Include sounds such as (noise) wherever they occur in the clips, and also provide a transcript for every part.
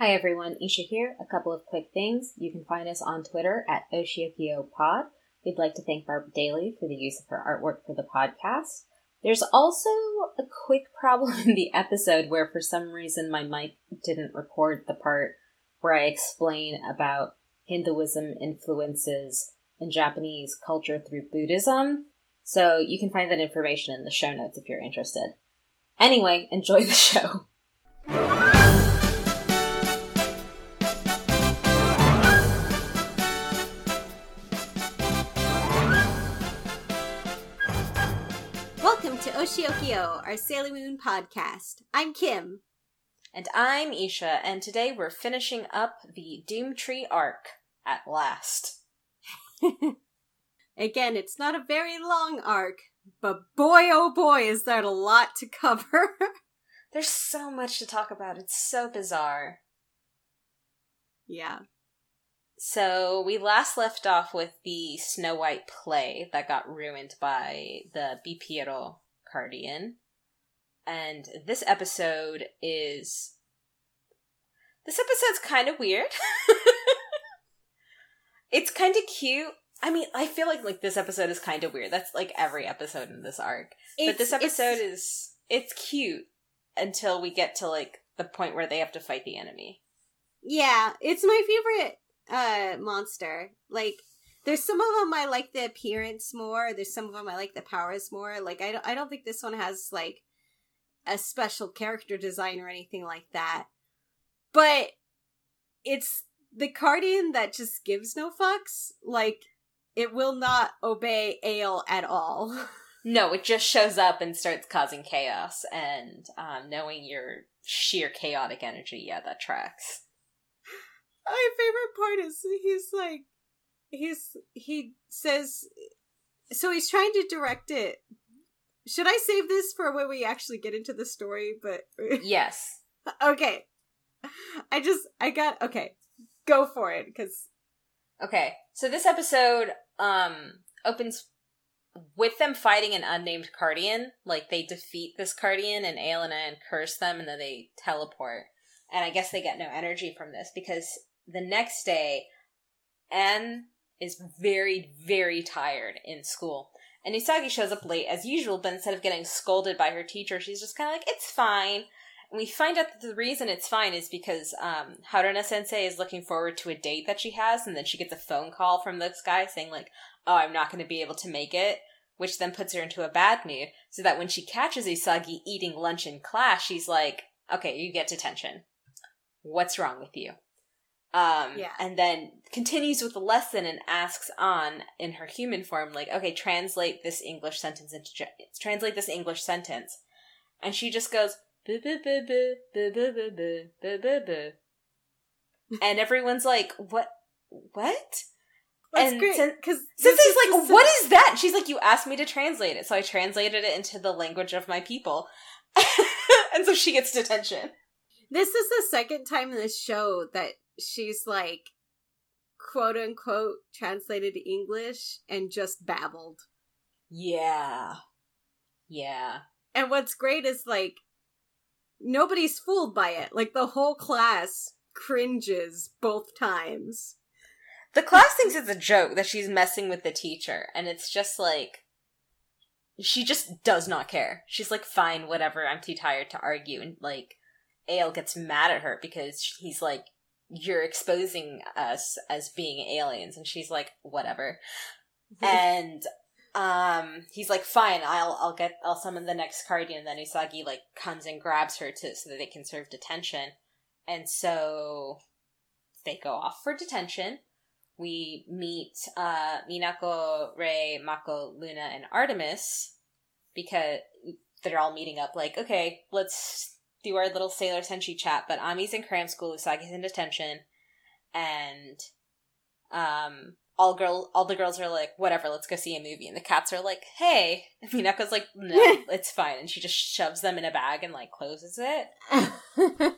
Hi everyone, Isha here. A couple of quick things. You can find us on Twitter at Oshiokio Pod. We'd like to thank Barb Daly for the use of her artwork for the podcast. There's also a quick (laughs) problem in the episode where for some reason my mic didn't record the part where I explain about Hinduism influences in Japanese culture through Buddhism. So you can find that information in the show notes if you're interested. Anyway, enjoy the (laughs) show. Oshiokio, our Sailor Moon podcast. I'm Kim. And I'm Isha, and today we're finishing up the Doom Tree arc at last. (laughs) Again, it's not a very long arc, but boy oh boy is that a lot to cover. (laughs) There's so much to talk about. It's so bizarre. yeah. So we last left off with the Snow White play that got ruined by the Bipierrot Cardian. And this episode is this episode's kind of weird. (laughs) it's kind of cute. I mean, I feel like like this episode is kind of weird. That's like every episode in this arc. but this episode it's- is it's cute until we get to like the point where they have to fight the enemy. Yeah, it's my favorite uh monster. Like there's some of them I like the appearance more, there's some of them I like the powers more. Like I don't I don't think this one has like a special character design or anything like that. But it's the Cardian that just gives no fucks. Like it will not obey Ale at all. (laughs) No, it just shows up and starts causing chaos, and um, knowing your sheer chaotic energy, yeah, that tracks. My favorite part is he's like he's he says so he's trying to direct it. Should I save this for when we actually get into the story? But (laughs) Yes. okay, I just I got okay. Go for it because Okay, so this episode um opens with them fighting an unnamed Cardian. Like they defeat this Cardian and Aelina and curse them, and then they teleport. And I guess they get no energy from this because the next day, Anne is very, very tired in school. And Usagi shows up late as usual, but instead of getting scolded by her teacher, she's just kind of like, it's fine. And we find out that the reason it's fine is because um, Haruna Sensei is looking forward to a date that she has, and then she gets a phone call from this guy saying like, "Oh, I'm not going to be able to make it," which then puts her into a bad mood. So that when she catches Usagi eating lunch in class, she's like, "Okay, you get detention. What's wrong with you?" Um, Yeah. and then continues with the lesson and asks An in her human form, like, "Okay, translate this English sentence into translate this English sentence," and she just goes. And everyone's like, "What? What?" that's And great because Sensei's like, "What is that?" She's like, "You asked me to translate it, so I translated it into the language of my people." (laughs) and so she gets detention. This is the second time in this show that she's like quote unquote translated to English and just babbled. Yeah, yeah. And what's great is like nobody's fooled by it. Like the whole class cringes both times. The class thinks it's a joke that she's messing with the teacher, and it's just like she just does not care. She's like, "Fine, whatever. I'm too tired to argue." And like, Ale gets mad at her because he's like, "You're exposing us as being aliens," and she's like, "Whatever." (laughs) and um he's like fine i'll i'll get i'll summon the next cardian. And then usagi like comes and grabs her to so that they can serve detention. And so they go off for detention. We meet uh minako ray mako luna and artemis because they're all meeting up like okay let's do our little sailor senshi chat but ami's in cram school usagi's in detention and um all girl all the girls are like whatever let's go see a movie. And the cats are like hey. (laughs) And minako's like no (laughs) it's fine. And she just shoves them in a bag and like closes it. (laughs)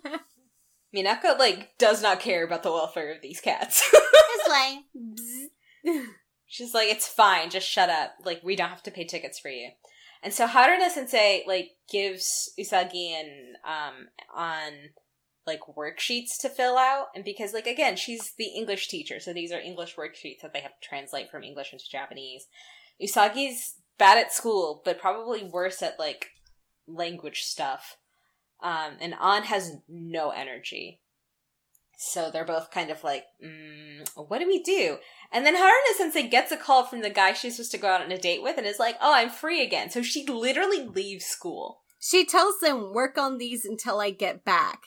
Minako like does not care about the welfare of these cats. It's like she's like it's fine just shut up. Like we don't have to pay tickets for you and so haruna sensei like gives usagi and um An like worksheets to fill out. And because like again she's the english teacher so these are english worksheets that they have to translate from english into japanese. Usagi's bad at school but probably worse at like language stuff. Um and an has no energy so they're both kind of like mm, what do we do and then haruna sensei gets a call from the guy she's supposed to go out on a date with and is like oh i'm free again so she literally leaves school she tells them work on these until i get back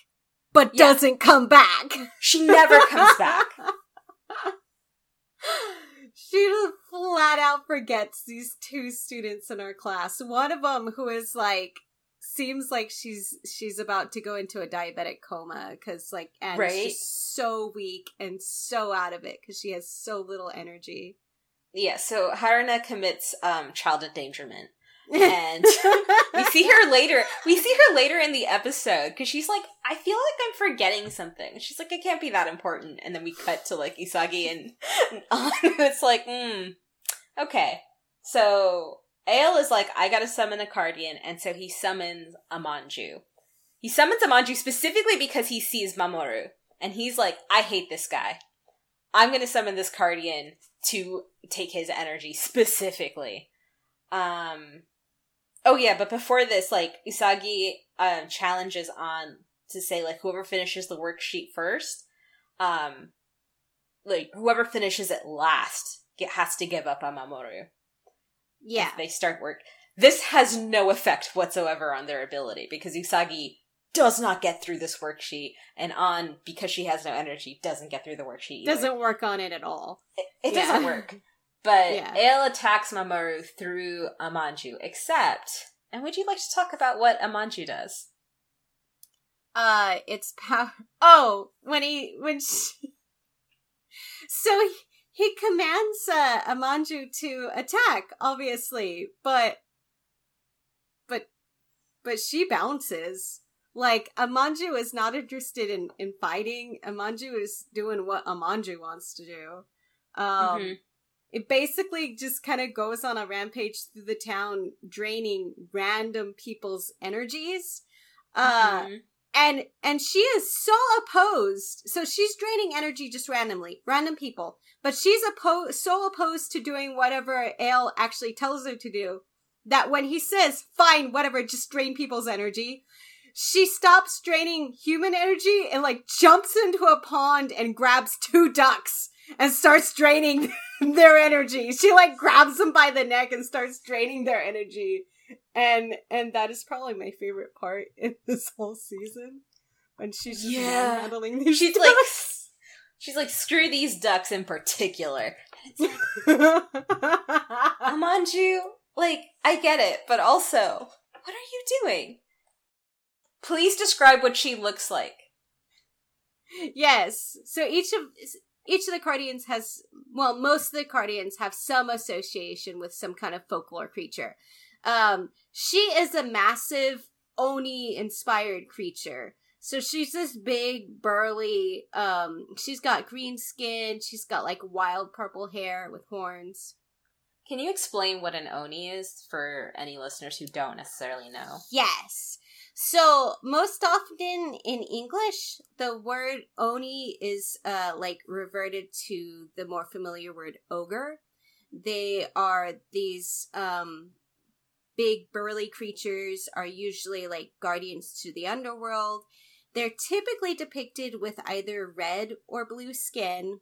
but yeah. doesn't come back. She never comes back. (laughs) she just flat out forgets these two students in our class. One of them who is like seems like she's she's about to go into a diabetic coma because like and right? she's so weak and so out of it because she has so little energy. Yeah, so Haruna commits um child endangerment and (laughs) we see her later. We see her later in the episode because she's like, "I feel like I'm forgetting something." She's like, "It can't be that important." And then we cut to like Usagi and, (laughs) and it's like, hmm, okay. So Ale is like, "I gotta summon a Cardian," and so he summons Amanju. He summons Amanju specifically because he sees Mamoru, and he's like, "I hate this guy. I'm gonna summon this Cardian to take his energy (laughs) specifically." Um, Oh yeah, but before this, like Usagi um, challenges An to say like whoever finishes the worksheet first, um, like whoever finishes it last get, has to give up on Mamoru. Yeah, they start work. This has no effect whatsoever An their ability because Usagi does not get through this worksheet, and on because she has no energy doesn't get through the worksheet. Either. Doesn't work on it at all. It, it yeah. doesn't work. But yeah. Ale attacks Mamoru through Amanju, except, and would you like to talk about what Amanju does? Uh, it's power. Oh, when he, when she. (laughs) So he, he commands uh, Amanju to attack, obviously, but. But. But she bounces. Like, Amanju is not interested in, in fighting. Amanju is doing what Amanju wants to do. Um, mm-hmm it basically just kind of goes on a rampage through the town, draining random people's energies. Uh, mm-hmm. And and she is so opposed. So she's draining energy just randomly, random people. But she's opposed, so opposed to doing whatever Ale actually tells her to do that when he says, "Fine, whatever, just drain people's energy," she stops draining human energy and like jumps into a pond and grabs two ducks and starts draining (laughs) their energy. She like grabs them by the neck and starts draining their energy. And and that is probably my favorite part in (laughs) this whole season. When she's just yeah. handling these She's ducks. like She's like, screw these ducks in particular. (laughs) Amanju, like, I get it, but also, what are you doing? Please describe what she looks like. Yes. So each of each of the Cardians has, well, most of the Cardians have some association with some kind of folklore creature. Um, she is a massive Oni inspired creature. So she's this big, burly, um, she's got green skin, she's got like wild purple hair with horns. Can you explain what an Oni is for any listeners who don't necessarily know? Yes. So most often in English, the word oni is uh, like reverted to the more familiar word ogre. They are these um, big burly creatures, are usually like guardians to the underworld. They're typically depicted with either red or blue skin.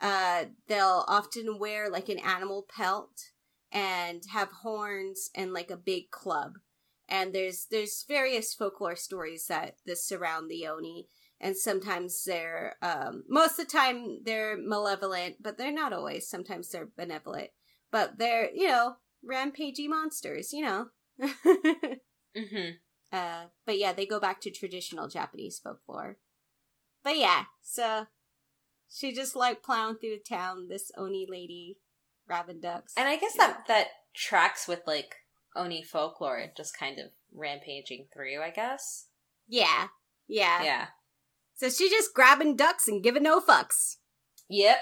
Uh, they'll often wear like an animal pelt and have horns and like a big club and there's there's various folklore stories that that surround the oni and sometimes they're um most of the time they're malevolent but they're not always sometimes they're benevolent but they're you know rampagey monsters you know (laughs) mm-hmm. uh but yeah they go back to traditional japanese folklore but yeah so she just like plowing through town this oni lady rabbit ducks and i guess yeah. that that tracks with like Oni folklore just kind of rampaging through, I guess. Yeah. Yeah. Yeah. So she just grabbing ducks and giving no fucks. Yep.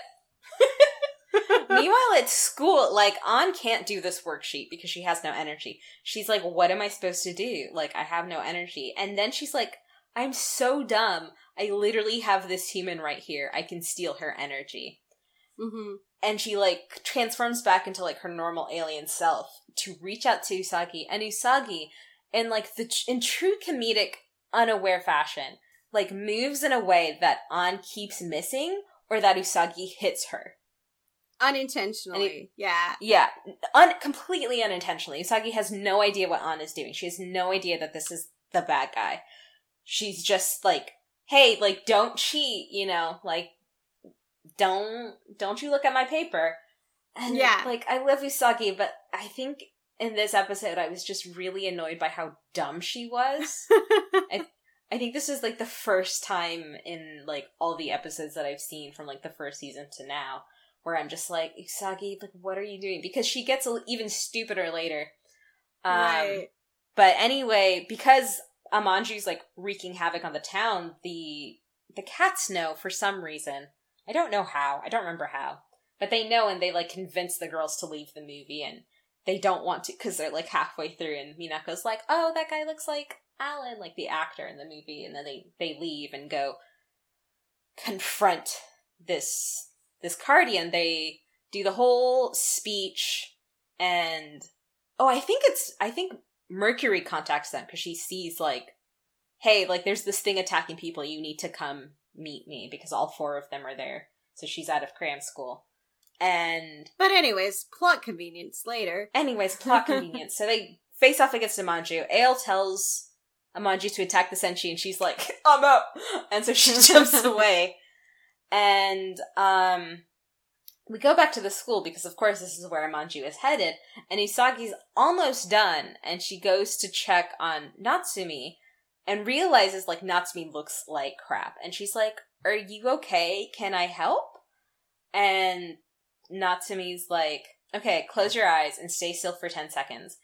Meanwhile, at school, like, An can't do this worksheet because she has no energy. She's like, what am I supposed to do? Like, I have no energy. And then she's like, I'm so dumb. I literally have this human right here. I can steal her energy. Mm-hmm. And she like transforms back into like her normal alien self to reach out to Usagi. And Usagi, in like the in true comedic, unaware fashion, like moves in a way that An keeps missing, or that Usagi hits her. Unintentionally, yeah. Yeah, un- completely unintentionally. Usagi has no idea what An is doing. She has no idea that this is the bad guy. She's just like, hey, like, don't cheat, you know, like, don't, don't you look at my paper. And, Yeah. like, I love Usagi, but I think in this episode I was just really annoyed by how dumb she was. (laughs) I, I think this is like the first time in like all the episodes that I've seen from like the first season to now where I'm just like, Usagi, like, what are you doing? Because she gets a- even stupider later. Um, right. But anyway, because Amanju's like wreaking havoc on the town, the the cats know for some reason. I don't know how. I don't remember how. But they know and they like convince the girls to leave the movie and they don't want to because they're like halfway through and Minako's like, "Oh, that guy looks like Alan, like the actor in the movie." And then they they leave and go confront this this Cardian. They do the whole speech and oh, I think it's I think Mercury contacts them because she sees like, hey, like there's this thing attacking people. You need to come meet me because all four of them are there. So she's out of cram school. And But anyways, plot convenience later. anyways, plot (laughs) convenience. so they face off against Amanju. Ale tells Amanju to attack the Senshi and she's like, I'm up. And so she (laughs) jumps away. And um we go back to the school because of course this is where Amanju is headed. And Usagi's almost done and she goes to check on Natsumi and realizes like Natsumi looks like crap. And she's like, Are you okay? Can I help? And Natsumi's like, Okay, close your eyes and stay still for 10 seconds.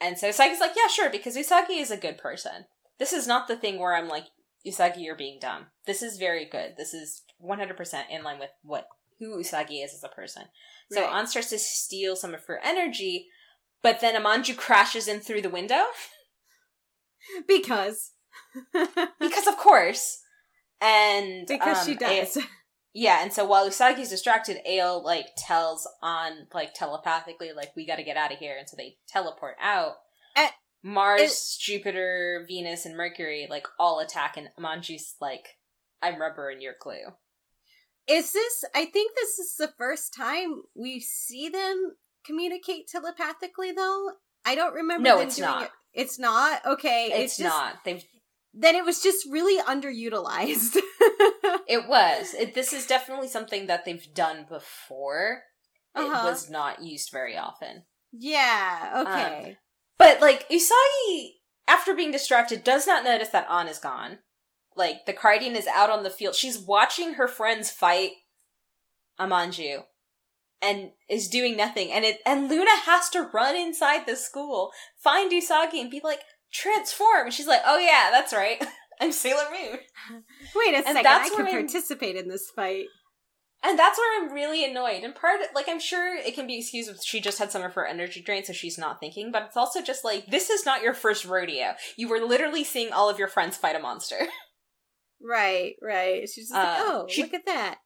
And so Usagi's like, Yeah, sure, because Usagi is a good person. This is not the thing where I'm like, Usagi, you're being dumb. This is very good. This is 100% in line with what who Usagi is as a person. So Right. An starts to steal some of her energy, but then Amanju crashes in through the window Because. (laughs) because, of course. And because um, she does. A- (laughs) yeah, and so while Usagi's distracted, Ale like tells An like telepathically, like we got to get out of here, and so they teleport out. Mars, Jupiter, Venus, and Mercury like all attack, and Amanju's like, "I'm rubber and you're glue." Is this? I think this is the first time we see them communicate telepathically, though. I don't remember. No, them it's doing not. It. It's not okay. It's, It's, just, not. They've Then it was just really underutilized. (laughs) It was. It, this is definitely something that they've done before. It Uh-huh. was not used very often. yeah. Okay. But like Usagi, after being distracted, does not notice that An is gone. Like the Cardian is out on the field. She's watching her friends fight Amanju and is doing nothing. And it and Luna has to run inside the school, find Usagi, and be like, transform. And she's like, Oh yeah, that's right. (laughs) I'm Sailor Moon. Wait a and second. that's I can participate in this fight. And that's where I'm really annoyed. And part, like, I'm sure it can be excused if she just had some of her energy drained, so she's not thinking. But it's also just like this is not your first rodeo. You were literally seeing all of your friends fight a monster. (laughs) Right. Right. She's just like, Uh, oh, she- look at that.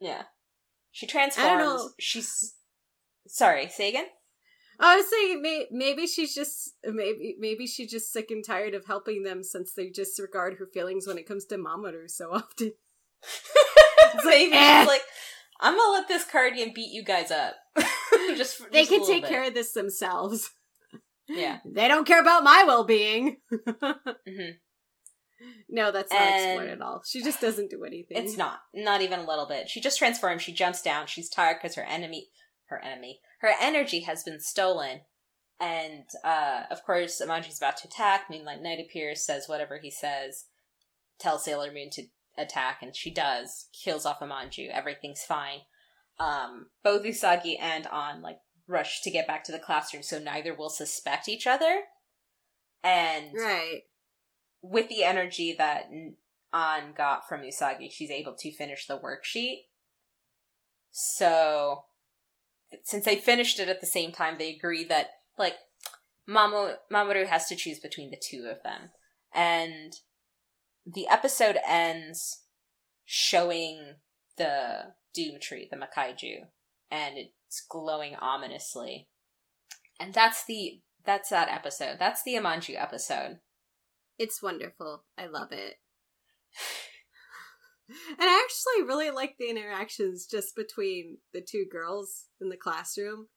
yeah, she transforms. know. She's sorry. Say again. I was saying may- maybe she's just maybe maybe she's just sick and tired of helping them since they disregard her feelings when it comes to Mamoru so (laughs) often. (laughs) (laughs) maybe Eh. like, I'm gonna let this Cardian beat you guys up. (laughs) just They just can take bit. care of this themselves. Yeah. (laughs) They don't care about my well being. hmm No, that's not explored at all. She just doesn't do anything. It's not. Not even a little bit. She just transforms. She jumps down. She's tired because her enemy, her enemy, her energy has been stolen. And, uh, of course, Amanji's about to attack. Moonlight Knight appears, says whatever he says, tells Sailor Moon to attack, and she does. Kills off Amanju. Everything's fine. Um, both Usagi and An like, rush to get back to the classroom so neither will suspect each other. And Right. with the energy that N- An got from Usagi, she's able to finish the worksheet. So, since they finished it at the same time, they agree that like Mamo- Mamoru has to choose between the two of them, and the episode ends showing the doom tree, the Makaiju, and it's glowing ominously. And that's the that's that episode. That's the Amanju episode. It's wonderful. I love it. (laughs) and I actually really like the interactions just between the two girls in the classroom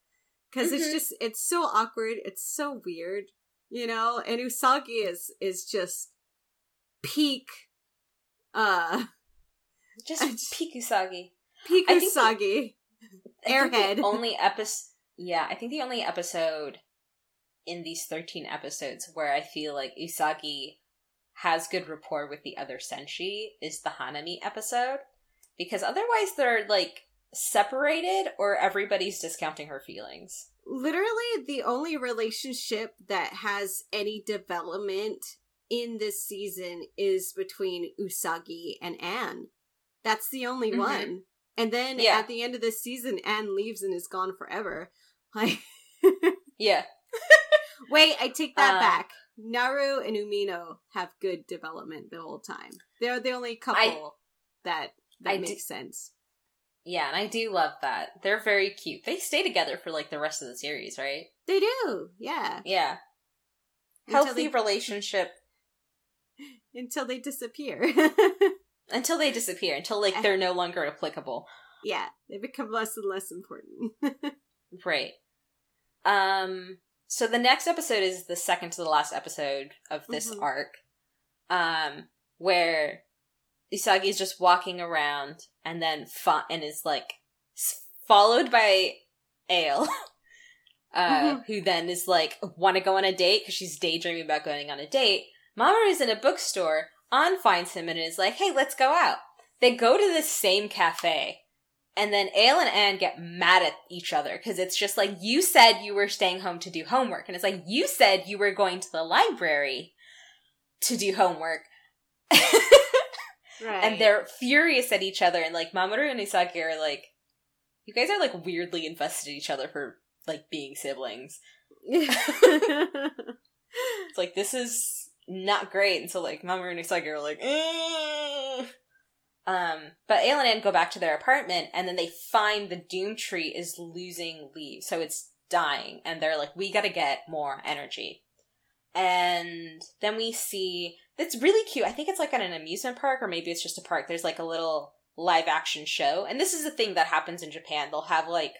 because it's Mhm. just it's so awkward. It's so weird, you know. And Usagi is is just peak, uh, Just (laughs) just- peak I think the- Usagi. Think Airhead. The only episode, yeah, I think the only episode in these thirteen episodes where I feel like Usagi has good rapport with the other senshi is the Hanami episode, because otherwise they're like separated or everybody's discounting her feelings. literally the only relationship that has any development in this season is between Usagi and Anne. That's the only Mhm. one. And then Yeah. at the end of the season, Anne leaves and is gone forever. (laughs) Like, Yeah, (laughs) wait, I take that Uh, back. Naru and Umino have good development the whole time. They're the only couple that that I makes do- sense. yeah, and I do love that. They're very cute. They stay together for like the rest of the series, right? They do, yeah. Yeah, Until healthy they, relationship (laughs) until they disappear. (laughs) until they disappear, until like they're no longer applicable. yeah, they become less and less important. (laughs) Right. Um so the next episode is the second to the last episode of this Mhm. arc. Um where Usagi is just walking around and then fa- and is like s- followed by Ale uh Mhm. who then is like want to go on a date cuz she's daydreaming about going on a date. Mamoru is in a bookstore. An finds him and is like, "Hey, let's go out." They go to the same cafe. And then Ale and Anne get mad at each other because it's just like, you said you were staying home to do homework. And it's like, you said you were going to the library to do homework. (laughs) right. and they're furious at each other. And like, Mamoru and Usagi are like, you guys are like weirdly invested in each other for like being siblings. (laughs) It's like, this is not great. And so like, Mamoru and Usagi are like, "Eh." Um, but Ale and go back to their apartment and then they find the Doom Tree is losing leaves. So it's dying. And they're like, we gotta get more energy. And then we see, it's really cute. I think it's like at an amusement park or maybe it's just a park. There's like a little live action show. And this is a thing that happens in Japan. They'll have like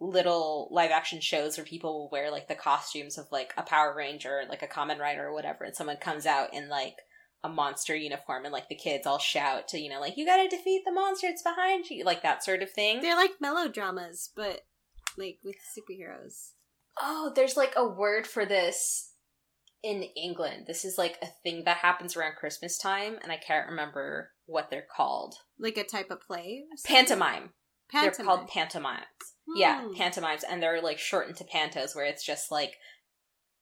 little live action shows where people will wear like the costumes of like a Power Ranger, like a Kamen Rider or whatever. And someone comes out in like a monster uniform and like the kids all shout to, you know, like, you gotta defeat the monster, it's behind you, like that sort of thing. they're like melodramas, but like with superheroes. Oh, there's like a word for this in England. This is like a thing that happens around Christmas time, and I can't remember what they're called. Like a type of play? Pantomime. Pantomime. They're called pantomimes. Yeah, Hmm. pantomimes, and they're like shortened to pantos, where it's just like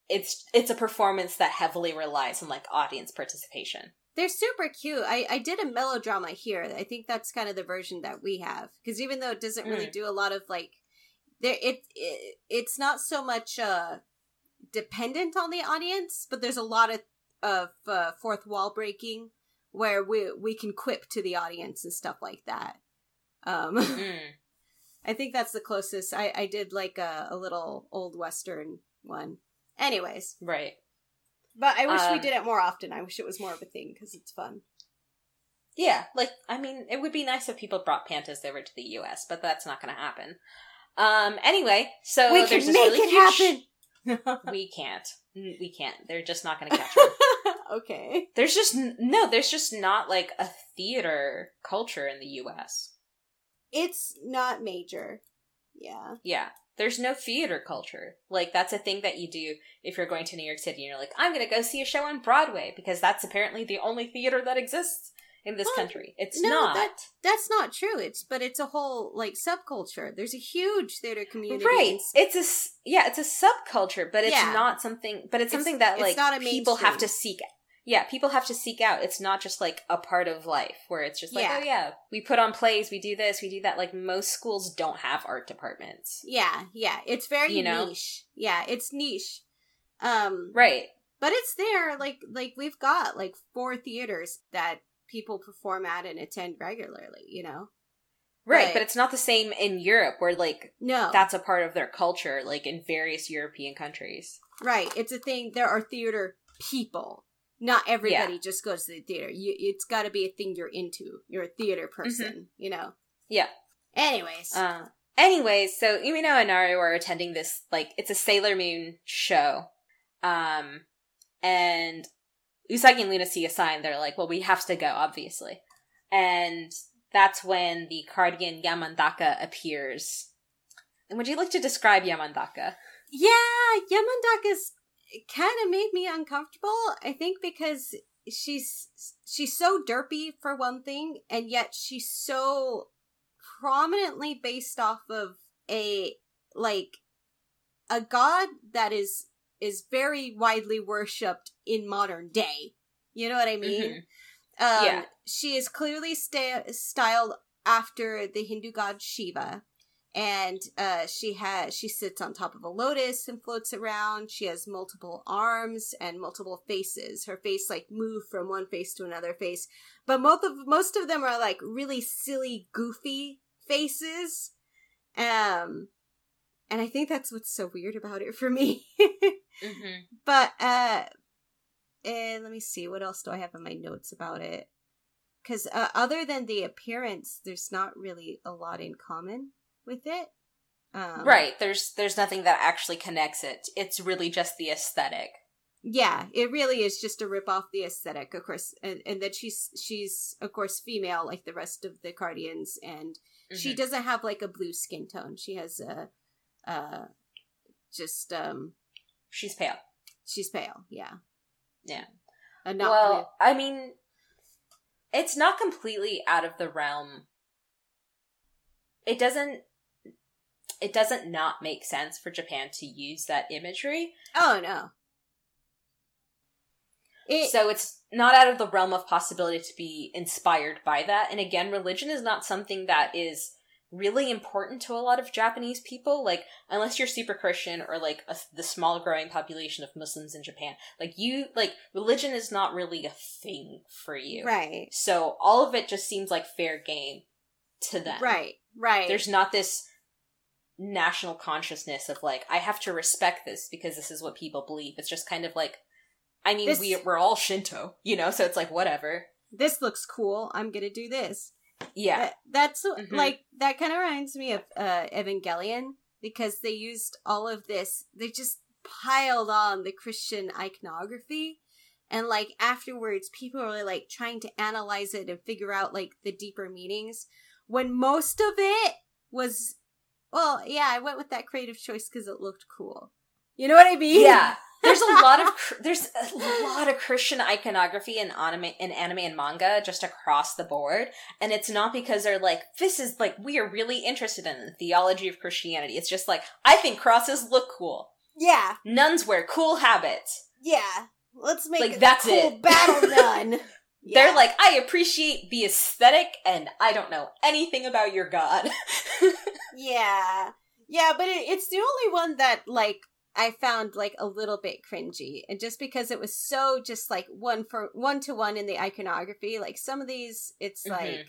it's it's a performance that heavily relies on like audience participation. They're super cute. I, I did a melodrama here. I think that's kind of the version that we have because even though it doesn't really Mm. do a lot of like, there it, it it's not so much uh dependent on the audience, but there's a lot of of uh, fourth wall breaking where we we can quip to the audience and stuff like that. Um, (laughs) Mm. I think that's the closest. I I did like a, a little old western one. Anyways, Right. but I wish we Um, did it more often. I wish it was more of a thing because it's fun. Yeah, like I mean, it would be nice if people brought pantos over to the U.S., but that's not going to happen. Um. Anyway, so we there's can make really it sh- happen. (laughs) (laughs) we can't. We can't. They're just not going (laughs) to catch on. okay. there's just no. There's just not like a theater culture in the U.S. It's not major. Yeah. Yeah. There's no theater culture. Like that's a thing that you do if you're going to New York City and you're like, I'm gonna go see a show on Broadway because that's apparently the only theater that exists in this Well, country. It's no, not. that that's not true. It's but it's a whole like subculture. There's a huge theater community. right. It's a yeah, it's a subculture, but it's Yeah. not something but it's It's- something that like people have to seek yeah, people have to seek out. It's not just like a part of life where it's just like, Yeah. oh yeah, we put on plays, we do this, we do that. Like most schools don't have art departments. Yeah, yeah. It's very You know? niche. Yeah, it's niche. Um Right. but it's there. Like like we've got like four theaters that people perform at and attend regularly. You know, Right, Right. but it's not the same in Europe where like no, that's a part of their culture, like in various European countries. right. It's a thing. There are theater people. Not everybody just goes to the theater. You, it's got to be a thing you're into. You're a theater person. You know. Yeah. Anyways, Uh anyways, so Umino and Naru are attending this like it's a Sailor Moon show. Um and Usagi and Luna see a sign, they're like, Well, we have to go, obviously. And that's when the Cardian Yamandaka appears. And would you like to describe Yamandaka? Yeah, Yamandaka's kind of made me uncomfortable. I think because she's she's so derpy for one thing, and yet she's so prominently based off of a like a god that is is very widely worshipped in modern day. You know what I mean? Mhm. Um, Yeah. She is clearly sta- styled after the Hindu god Shiva, and uh, she has she sits on top of a lotus and floats around. She has multiple arms and multiple faces. Her face like move from one face to another face, but most of most of them are like really silly, goofy faces. Um, and I think that's what's so weird about it for me. (laughs) Mhm. But uh and let me see what else do I have in my notes about it. Cuz uh, other than the appearance, there's not really a lot in common with it. Um, right, there's there's nothing that actually connects it. It's really just the aesthetic. Yeah, it really is just a rip off the aesthetic, of course, and, and that she's she's of course female like the rest of the Cardians, and she Mhm. doesn't have like a blue skin tone. She has a uh just um She's pale. she's pale, yeah. Yeah. Uh, not well, blue. I mean, it's not completely out of the realm. It doesn't. It doesn't not make sense for Japan to use that imagery. Oh no. It, so it's not out of the realm of possibility to be inspired by that. And again, religion is not something that is really important to a lot of Japanese people. Like, unless you're super Christian or like a, the small growing population of Muslims in Japan, like you, like religion is not really a thing for you. right, So all of it just seems like fair game to them. right, right. There's not this national consciousness of like I have to respect this because this is what people believe. It's just kind of like I mean This- we we're all Shinto, you know, so it's like whatever. this looks cool. I'm gonna do this. Yeah. That- that's Mhm. like that kind of reminds me of uh Evangelion because they used all of this. They just piled on the Christian iconography. And like afterwards, people are like trying to analyze it and figure out like the deeper meanings. When most of it was, well, yeah, I went with that creative choice because it looked cool. You know what I mean? Yeah. There's a lot of (laughs) there's a lot of Christian iconography in anime in anime and manga just across the board, and it's not because they're like this is like we are really interested in the theology of Christianity. It's just like I think crosses look cool. yeah, Nuns wear cool habits. yeah. Let's make Like, a that's cool it. battle (laughs) nun. They're like, I appreciate the aesthetic, and I don't know anything about your god. (laughs) Yeah. Yeah, but it, it's the only one that like I found like a little bit cringy. And just because it was so just like one for one to one in the iconography, like some of these it's Mhm. like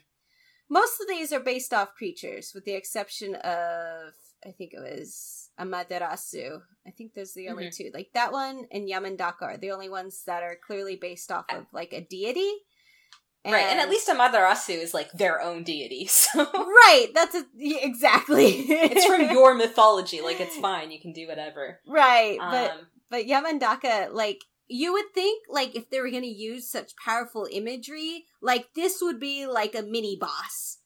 most of these are based off creatures with the exception of I think it was Amaterasu. I think those are the only two. Like that one and Yamandaka are the only ones that are clearly based off of like a deity. Right, and at least Amaterasu is like their own deity, (laughs) so Right, that's a, exactly. it's from your (laughs) mythology. Like, it's fine, you can do whatever. right, but Um, But Yamandaka, like, you would think, like, if they were going to use such powerful imagery, like, this would be, like, a mini boss.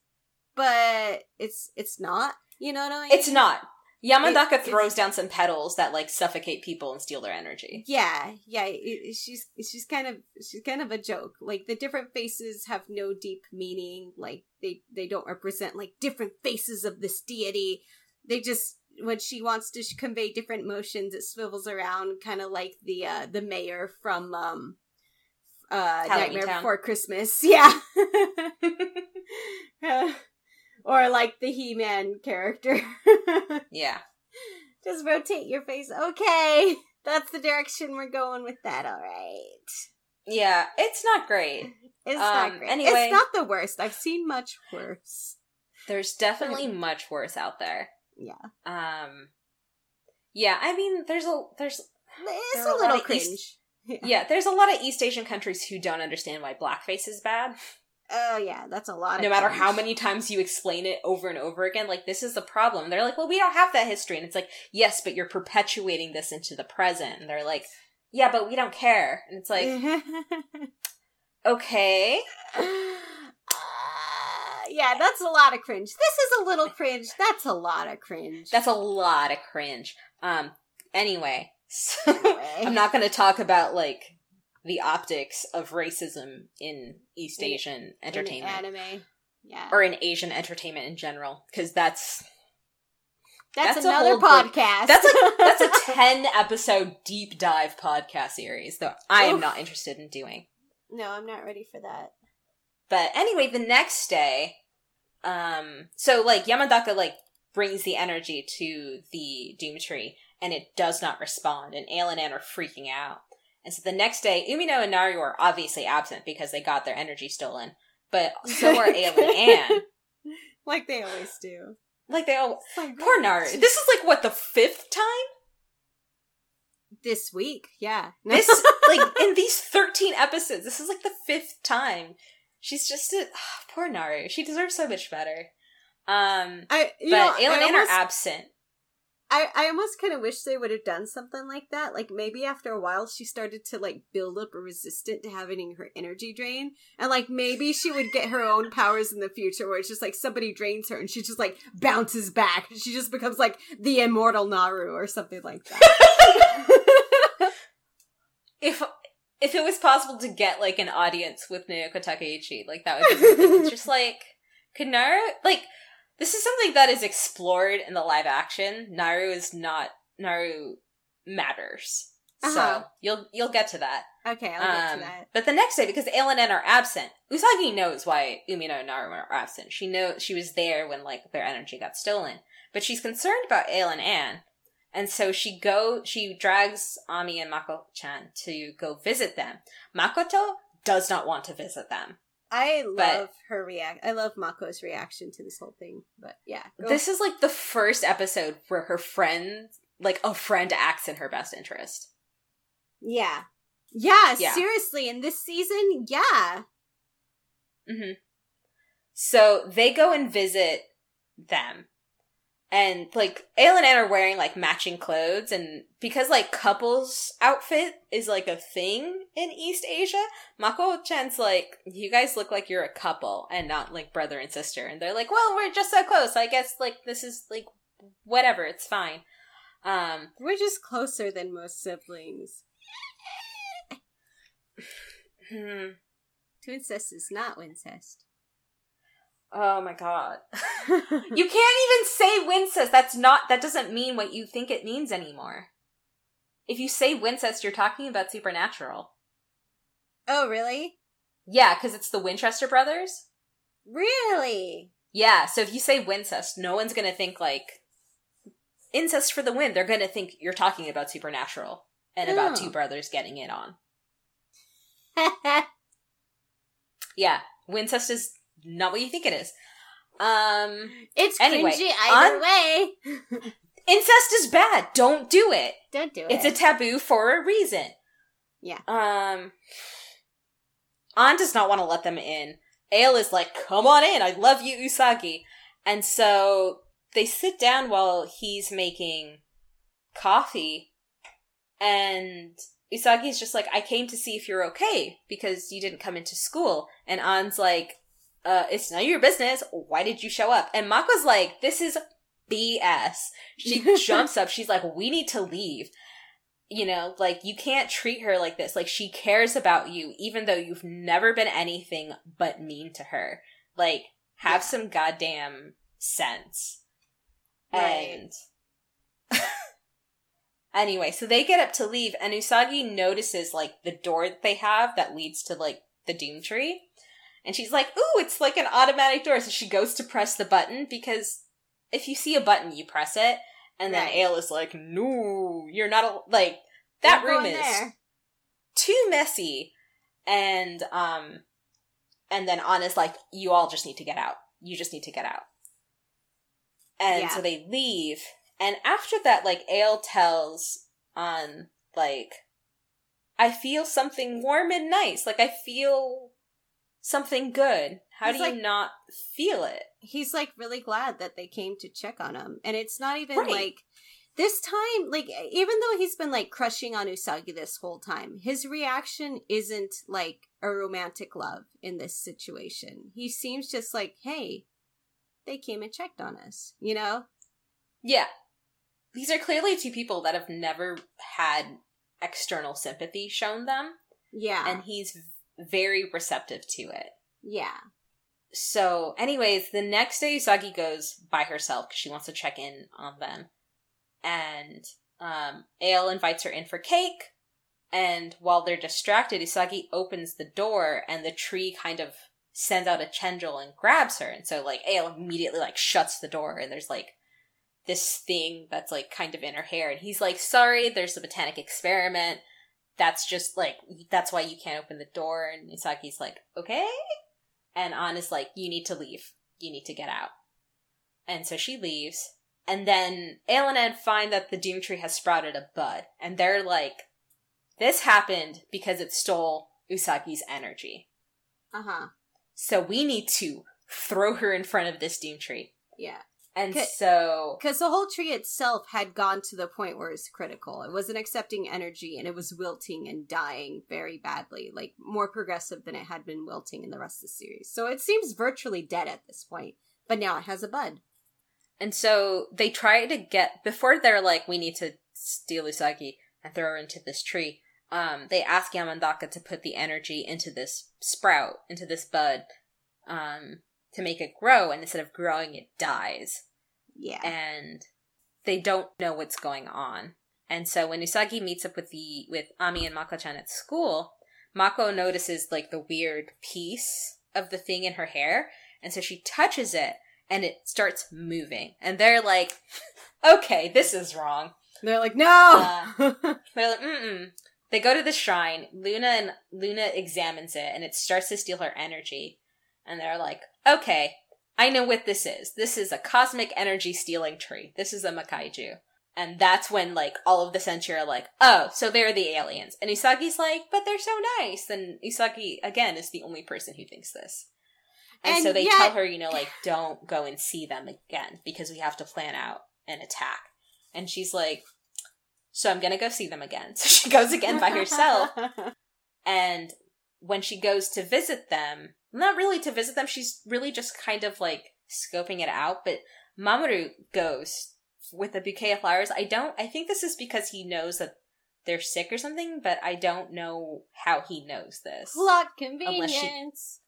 But it's it's not. You know what I mean? it's not. Yamandaka It- throws down some petals that like suffocate people and steal their energy. Yeah, yeah. It- she's she's kind of she's kind of a joke. Like the different faces have no deep meaning. Like they they don't represent like different faces of this deity. They just when she wants to convey different motions, it swivels around, kind of like the uh the mayor from um uh Halloween Nightmare Town. Before Christmas. (laughs) Yeah. (laughs) Uh, or like the He-Man character. (laughs) Yeah. Just rotate your face. Okay. That's the direction we're going with that, alright. Yeah, it's not great. It's Um, not great. anyway. It's not the worst. I've seen much worse. There's definitely much worse out there. Yeah. Um Yeah, I mean there's a there's It's There a are a lot little cringe. East- (laughs) yeah. yeah, there's a lot of East Asian countries who don't understand why blackface is bad. Oh yeah, that's a lot of No matter how many times you explain it over and over again, like this is the problem. They're like, well, we don't have that history. And it's like, yes, but you're perpetuating this into the present. And they're like, yeah, but we don't care. And it's like, (laughs) okay. (sighs) Yeah, that's a lot of cringe. This is a little cringe. That's a lot of cringe. That's a lot of cringe. Um, anyway, (laughs) so Anyway. I'm not going to talk about like the optics of racism in East In- Asian In entertainment anime. Yeah. or in Asian entertainment in general, because that's that's, that's another podcast. that's like that's a (laughs) 10 episode deep dive podcast series that I am Oof. not interested in doing. No, I'm not ready for that. But anyway, the next day, um, so like Yamadaka like brings the energy to the Doom Tree, and it does not respond, and Ale and Anne are freaking out. And so the next day, Umino and Naru are obviously absent because they got their energy stolen, but so (laughs) are Ale and Anne. Like they always do. Like they all like, poor Naru. This is like what the fifth time this week, yeah. this (laughs) like in these 13 episodes this is like the fifth time she's just a poor naru she deserves so much better um I you but know, and are absent I, I almost kind of wish they would have done something like that. Like maybe after a while, she started to like build up a resistant to having her energy drain, and like maybe she would get her own powers in the future, where it's just like somebody drains her and she just like bounces back. She just becomes like the immortal Naru or something like that. (laughs) if if it was possible to get like an audience with Naoko Takeuchi like that would be (laughs) just like could Naru like this is something that is explored in the live action Naru is not Naru matters Uh-huh. so you'll you'll get to that okay, I'll get Um, to that. But the next day, because Anne are absent, Usagi knows why Umino and Naru are absent. She knows she was there when like their energy got stolen, but she's concerned about Ale and Anne, and so she go she drags Ami and Mako-chan to go visit them. Makoto does not want to visit them. I but- love her react. I love Mako's reaction to this whole thing. But yeah. This is like the first episode where her friend, like a friend, acts in her best interest. yeah, yeah, Yeah. Seriously, in this season, yeah. hmm So they go and visit them. And like Ale and Anne are wearing like matching clothes and because like couples outfit is like a thing in East Asia, Mako Chan's like, You guys look like you're a couple and not like brother and sister. And they're like, Well, we're just so close. I guess like this is like whatever, it's fine. Um We're just closer than most siblings. (laughs) hmm. Twincest is not Wincest. Oh my god. (laughs) You can't even say Wincest. That's not that doesn't mean what you think it means anymore. If you say Wincest, you're talking about supernatural. oh, really? Yeah, because it's the Winchester brothers. Really? Yeah, so if you say Wincest, no one's gonna think like incest for the win. They're gonna think you're talking about supernatural and about Oh. two brothers getting it on. (laughs) Yeah, Wincest is not what you think it is. Um, it's Anyway, cringy either on- way. (laughs) incest is bad. Don't do it. Don't do it. It's a taboo for a reason. Yeah. Um An does not want to let them in. Ale is like, come on in, I love you, Usagi. And so they sit down while he's making coffee and Usagi's just like, I came to see if you're okay because you didn't come into school. And An's like, uh, it's none of your business. Why did you show up? And Mako's like, this is BS. She (laughs) jumps up. She's like, we need to leave. You know, like, you can't treat her like this. Like, she cares about you, even though you've never been anything but mean to her. Like, have Yeah. some goddamn sense. Right. And (laughs) anyway, so they get up to leave, and Usagi notices like the door that they have that leads to like the Doom Tree, and she's like, "Ooh, it's like an automatic door." So she goes to press the button because if you see a button, you press it, and then Right. Ale is like, "No, you're not a- like." that We're room is there. too messy and um and then Anna's like you all just need to get out you just need to get out and Yeah. so they leave and after that like ale tells An like i feel something warm and nice like i feel something good. How He's do you like- not feel it? He's like really glad that they came to check on him and it's not even Right. like this time like even though he's been like crushing on usagi this whole time his reaction isn't like a romantic love in this situation. He seems just like hey they came and checked on us you know? Yeah. These are clearly two people that have never had external sympathy shown them. Yeah. And he's very receptive to it yeah So, anyways, the next day Usagi goes by herself because she wants to check in on them. And um, Ale invites her in for cake. And while they're distracted, Usagi opens the door and the tree kind of sends out a chendril and grabs her. And so, like, Ale immediately, like, shuts the door and there's, like, this thing that's, like, kind of in her hair. And he's like, sorry, there's a botanic experiment. That's just, like, that's why you can't open the door. And Usagi's like, okay and Anna's like, "You need to leave. You need to get out." And so she leaves, and then Ale and Ed find that the Doom Tree has sprouted a bud, and they're like, "This happened because it stole Usagi's energy. uh-huh So we need to throw her in front of this Doom Tree." yeah And Okay. so, because the whole tree itself had gone to the point where it's critical. It wasn't accepting energy and it was wilting and dying very badly, like more progressive than it had been wilting in the rest of the series. So it seems virtually dead at this point, but now it has a bud. and so they try to get before they're like, "We need to steal Usagi and throw her into this tree." Um, they ask Yamandaka to put the energy into this sprout, into this bud, um, to make it grow, and instead of growing, it dies. Yeah. and they don't know what's going on. And so when Usagi meets up with the with Ami and Mako-chan at school, Mako notices like the weird piece of the thing in her hair, and so she touches it and it starts moving. And they're like, (laughs) "Okay, this is wrong." They're like, no! (laughs) They're like, "Mm." They go to the shrine. Luna and Luna examines it, and it starts to steal her energy. And they're like, "Okay, I know what this is. This is a cosmic energy stealing tree. This is a Makaiju. And that's when, like, all of the Senshi are like, oh, so they're the aliens. And Usagi's like, but they're so nice. And Usagi, again, is the only person who thinks this. And, And so they yet- tell her, you know, like, don't go and see them again because we have to plan out an attack. And she's like, so I'm gonna go see them again. (laughs) So she goes again by herself. (laughs) And when she goes to visit them, not really to visit them, she's really just kind of like scoping it out. But Mamoru goes with a bouquet of flowers. I don't, I think this is because he knows that they're sick or something, but I don't know how he knows this. Plot Unless she- convenience.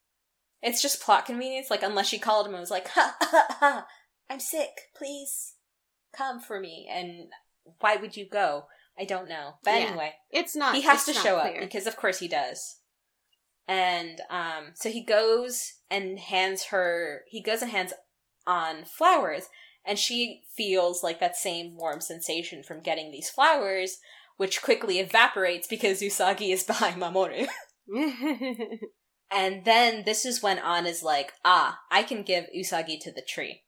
It's just plot convenience. Like, unless she called him and was like, ha, ha, ha, ha, I'm sick. Please come for me. And why would you go? I don't know. But Yeah. anyway It's not. he has to show up because of course he does and um so he goes and hands her he goes and hands An flowers and she feels like that same warm sensation from getting these flowers which quickly evaporates because usagi is (laughs) behind mamoru and then this is when An is like ah i can give usagi to the tree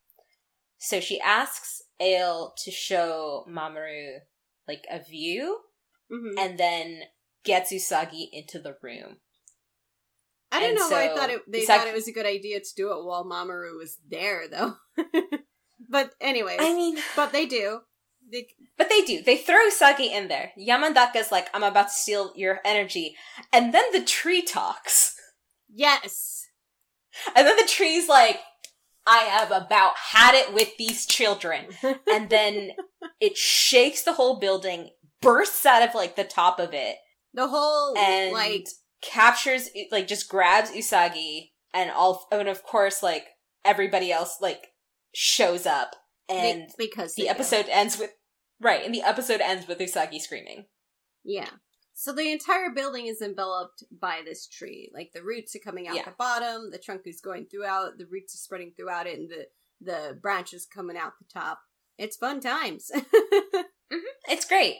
so she asks ale to show mamoru like a view Mhm. and then gets Usagi into the room. I don't and know why I thought it, they thought it was a good idea to do it while Mamoru was there, though. (laughs) but anyway, I mean, but they do. They, but they do. They throw Usagi in there. Yamandaka's like, I'm about to steal your energy. And then the tree talks. yes. And then the tree's like, I have about had it with these children. (laughs) And then it shakes the whole building, bursts out of like the top of it, The whole and like captures, like just grabs Usagi, and all, and of course, like everybody else, like shows up. And be- because the they do. episode ends with right and the episode ends with usagi screaming Yeah. So the entire building is enveloped by this tree. Like the roots are coming out Yeah. the bottom, the trunk is going throughout, the roots are spreading throughout it, and the the branches coming out the top. It's fun times. (laughs) Mm-hmm. it's great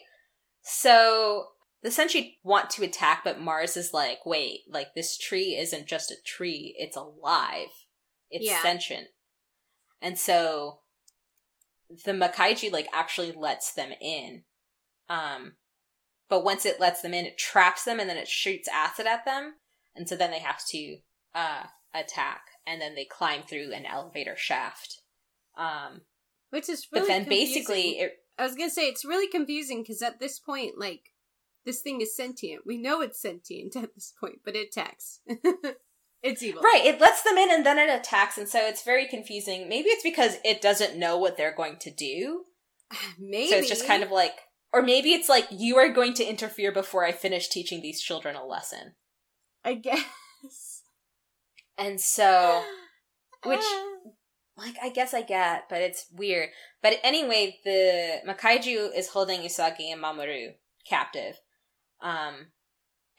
So the Senshi want to attack, but Mars is like, wait, like this tree isn't just a tree, it's alive. It's Yeah. sentient. And so the Makaiju like actually lets them in. Um but once it lets them in, it traps them and then it shoots acid at them. And so then they have to uh attack and then they climb through an elevator shaft. Um Which is but then confusing. basically it I was gonna say it's really confusing because at this point, like, this thing is sentient. We know it's sentient at this point, but it attacks. (laughs) it's evil. Right, it lets them in and then it attacks, and so it's very confusing. Maybe it's because it doesn't know what they're going to do. Maybe. (sighs) So it's just kind of like, or maybe it's like, you are going to interfere before I finish teaching these children a lesson. I guess. And so, (gasps) which, Ah. like, I guess I get, but it's weird. But anyway, the Makaiju is holding Usagi and Mamoru captive. Um,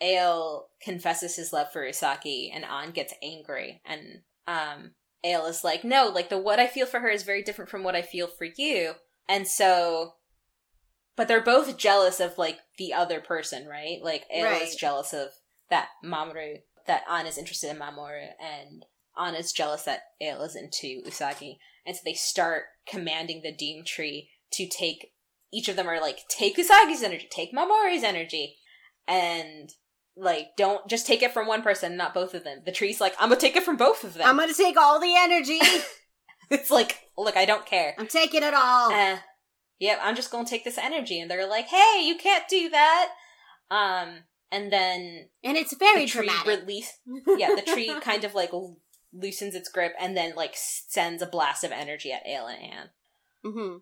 Ale confesses his love for Usagi, and An gets angry, and um, Ale is like, "No, like the what I feel for her is very different from what I feel for you." And so, but they're both jealous of like the other person, right? Like Ale is jealous of that Mamoru, that An is interested in Mamoru, and An is jealous that Ale is into Usagi, and so they start commanding the Doom Tree to take. Each of them are like, take Usagi's energy, take Mamoru's energy, and like don't just take it from one person, not both of them. The tree's like, I'm gonna take it from both of them. I'm gonna take all the energy. (laughs) it's like, look, I don't care. I'm taking it all. Uh, yep, I'm just gonna take this energy, and they're like, hey, you can't do that. Um, and then and it's very dramatic. release. Yeah, the tree (laughs) kind of like loosens its grip, and then like sends a blast of energy at Ale and An. hmm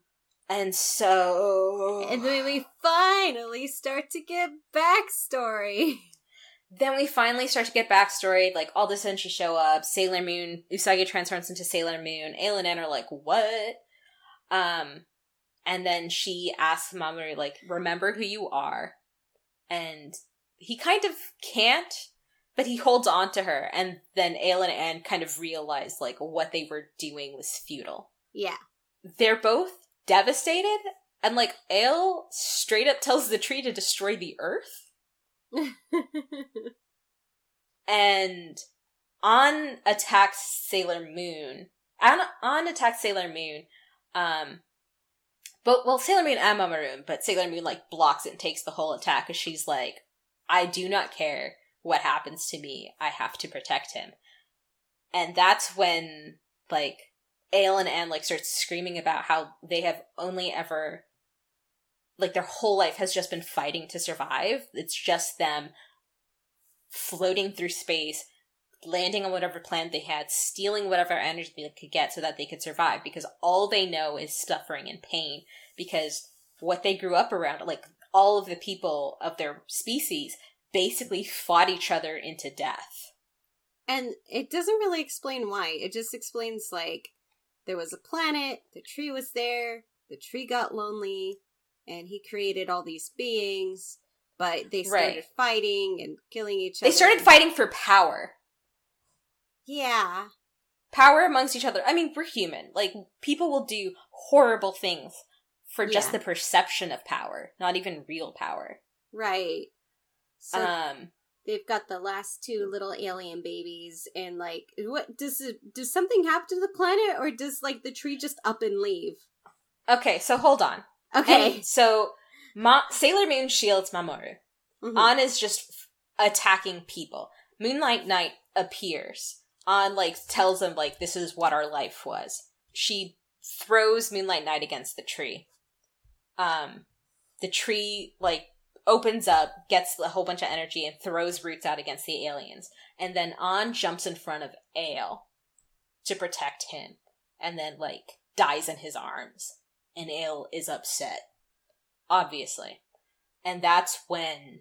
And so, And then we finally start to get backstory. then we finally start to get backstory. Like all the Senshi show up. Sailor Moon, Usagi transforms into Sailor Moon. Ale and An are like, "What?" Um, and then she asks Mamoru, like, "Remember who you are," and he kind of can't, but he holds on to her. And then Ale and An kind of realize like what they were doing was futile. Yeah. They're both devastated, and like Ale straight up tells the tree to destroy the earth. (laughs) and An attacks Sailor Moon. An, An attacks Sailor Moon. Um, but well, Sailor Moon and Mamoru, but Sailor Moon like blocks it and takes the whole attack because she's like, I do not care what happens to me. I have to protect him. And that's when like Ale and like starts screaming about how they have only ever like their whole life has just been fighting to survive. It's just them floating through space, landing on whatever planet they had, stealing whatever energy they could get so that they could survive because all they know is suffering and pain because what they grew up around, like all of the people of their species, basically fought each other into death. and it doesn't really explain why. It just explains like there was a planet, the tree was there, the tree got lonely, and he created all these beings, but they started Right. fighting and killing each other. They started fighting for power. Yeah. Power amongst each other. I mean, we're human. Like, people will do horrible things for just Yeah. the perception of power, not even real power. Right. So um, they've got the last two little alien babies and like what does it, does something happen to the planet or does like the tree just up and leave? okay, so hold on. Okay. And so, Ma- Sailor Moon shields Mamoru. Mhm. An is just f- attacking people. Moonlight Knight appears. An like tells them like this is what our life was. She throws Moonlight Knight against the tree. Um, the tree like opens up, gets a whole bunch of energy, and throws roots out against the aliens. And then An jumps in front of Ale to protect him, and then like dies in his arms. And Ale is upset, obviously. And that's when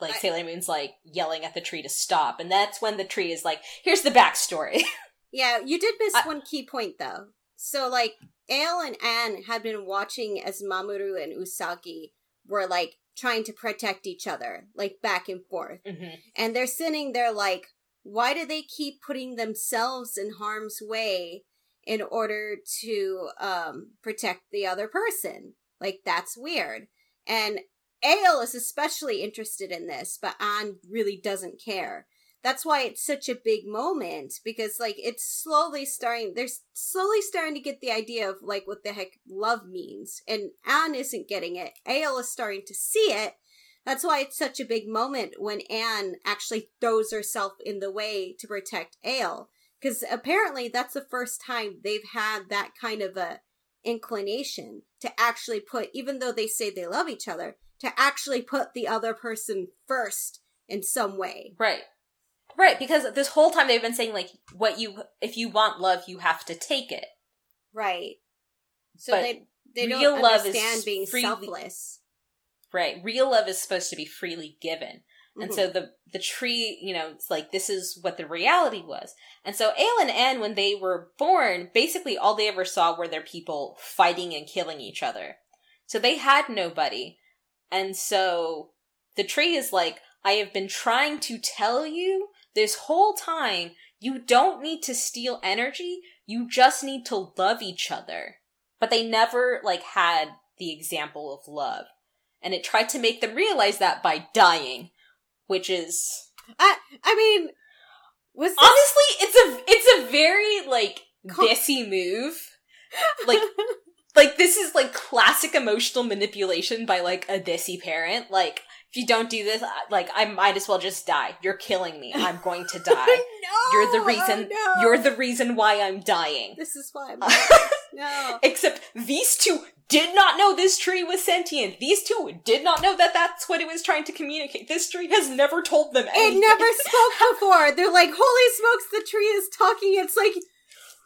like I- Sailor Moon's like yelling at the tree to stop, and that's when the tree is like, "Here's the backstory." (laughs) Yeah, you did miss I- one key point though. So like Ale and An had been watching as Mamoru and Usagi were like trying to protect each other, like back and forth. Mhm. And they're sitting there like, why do they keep putting themselves in harm's way in order to um protect the other person? Like that's weird. And Ale is especially interested in this, but An really doesn't care. That's why it's such a big moment because like it's slowly starting they're slowly starting to get the idea of like what the heck love means. And An isn't getting it. Ale is starting to see it. That's why it's such a big moment when An actually throws herself in the way to protect Ale. Because apparently that's the first time they've had that kind of a inclination to actually put, even though they say they love each other, to actually put the other person first in some way. Right. Right, because this whole time they've been saying like what you if you want love, you have to take it. Right. So But they they real don't love understand is being freely- selfless. Right. Real love is supposed to be freely given. And Mhm. so the the tree, you know, it's like this is what the reality was. And so Ale and An, when they were born, basically all they ever saw were their people fighting and killing each other. So they had nobody. And so the tree is like, I have been trying to tell you this whole time, you don't need to steal energy, you just need to love each other. But they never like had the example of love. And it tried to make them realize that by dying, which is I I mean, was this, honestly it's a it's a very like Co- dissy move. Like (laughs) like this is like classic emotional manipulation by like a dissy parent. Like if you don't do this, like I might as well just die. You're killing me. I'm going to (laughs) die. no, You're the reason. oh, no. You're the reason why I'm dying. This is why I'm (laughs) no. Except these two did not know this tree was sentient. These two did not know that that's what it was trying to communicate. This tree has never told them anything. It never spoke (laughs) before. They're like, "Holy smokes, the tree is talking." It's like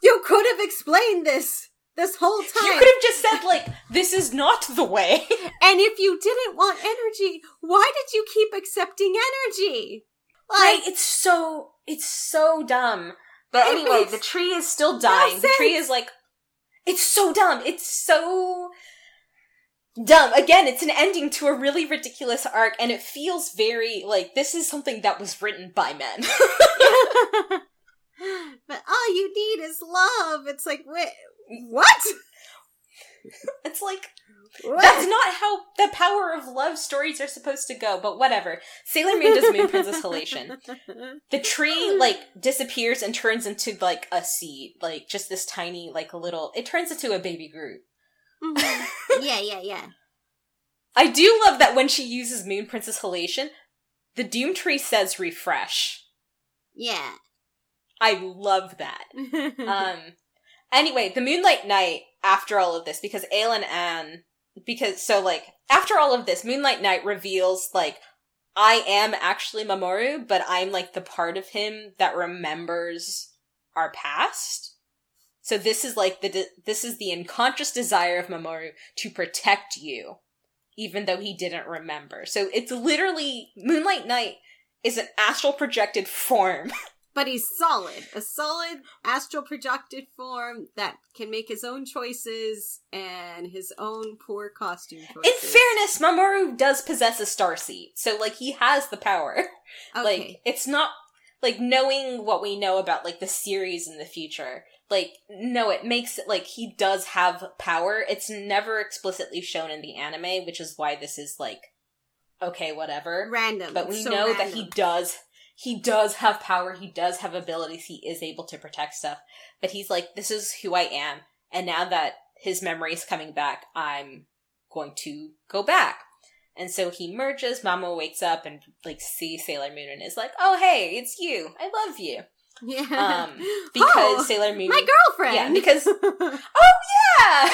you could have explained this this whole time. You could have just said like, "This is not the way." (laughs) And if you didn't want energy, why did you keep accepting energy? Like, right? It's so it's so dumb. But anyway, the tree is still dying. the tree is like, it's so dumb. It's so dumb. Again, it's an ending to a really ridiculous arc, and it feels very like this is something that was written by men. (laughs) (laughs) but all you need is love. It's like, wait, what? it's like What? that's not how the power of love stories are supposed to go. But whatever. Sailor Moon does Moon Princess Halation. (laughs) The tree like disappears and turns into like a seed, like just this tiny like little. It turns into a baby Groot. Mhm. yeah, yeah, yeah. (laughs) I do love that when she uses Moon Princess Halation, the Doom Tree says refresh. Yeah. I love that. (laughs) Um anyway, the Moonlight Knight after all of this, because Aelin Anne because so like after all of this, Moonlight Knight reveals like I am actually Mamoru, but I'm like the part of him that remembers our past. So this is like the de- this is the unconscious desire of Mamoru to protect you, even though he didn't remember. So it's literally Moonlight Knight is an astral projected form. (laughs) but he's solid. A solid astral projected form that can make his own choices and his own poor costume choices. In fairness, Mamoru does possess a star seed, so like he has the power. (laughs) okay. Like it's not like knowing what we know about like the series in the future. Like no, it makes it like he does have power. It's never explicitly shown in the anime, which is why this is like okay, whatever. random. But we so know that he does he does have power, he does have abilities, he is able to protect stuff. But he's like, this is who I am, and now that his memory is coming back, I'm going to go back. And so he merges, Mama wakes up and like sees Sailor Moon and is like, Oh hey, it's you. I love you. Yeah. Um (laughs) because Oh, Sailor Moon my girlfriend. Yeah, because (laughs) Oh Yeah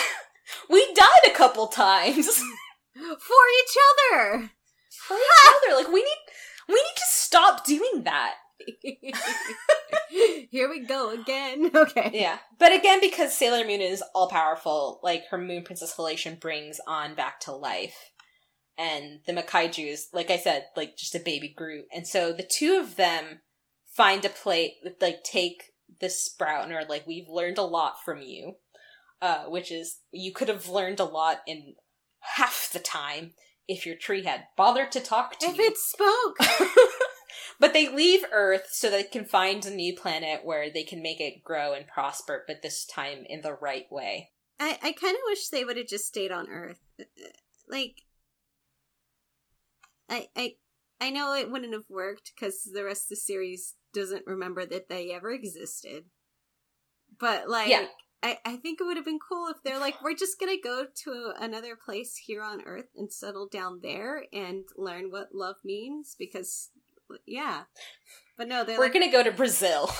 We died a couple times for each other. for each other. Like we need we need to stop doing that. (laughs) Here we go again. (laughs) Okay. Yeah. But again, because Sailor Moon is all powerful, like her Moon Princess Halation brings An back to life. And the Makaiju is, like I said, like just a baby Groot. And so the two of them find a plate, like take the sprout and are like, we've learned a lot from you. Uh, which is, you could have learned a lot in half the time if your tree had bothered to talk to If you. it spoke. (laughs) (laughs) but they leave Earth so they can find a new planet where they can make it grow and prosper, but this time in the right way. I, I kind of wish they would have just stayed on Earth. Like, I I I know it wouldn't have worked because the rest of the series doesn't remember that they ever existed. But like, Yeah. I I think it would have been cool if they're like, we're just gonna go to another place here on Earth and settle down there and learn what love means because, yeah. But no, they're We're like, gonna go to Brazil.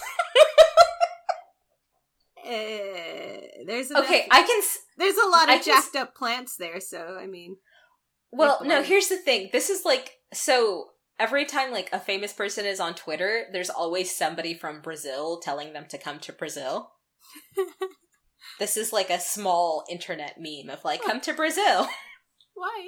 uh, (laughs) there's enough, Okay, I can. there's a lot I of can jacked up plants there, so I mean, Well, no. Here's the thing. This is like so. Every time like a famous person is on Twitter, there's always somebody from Brazil telling them to come to Brazil. (laughs) this is like a small internet meme of like, come to Brazil. (laughs) why?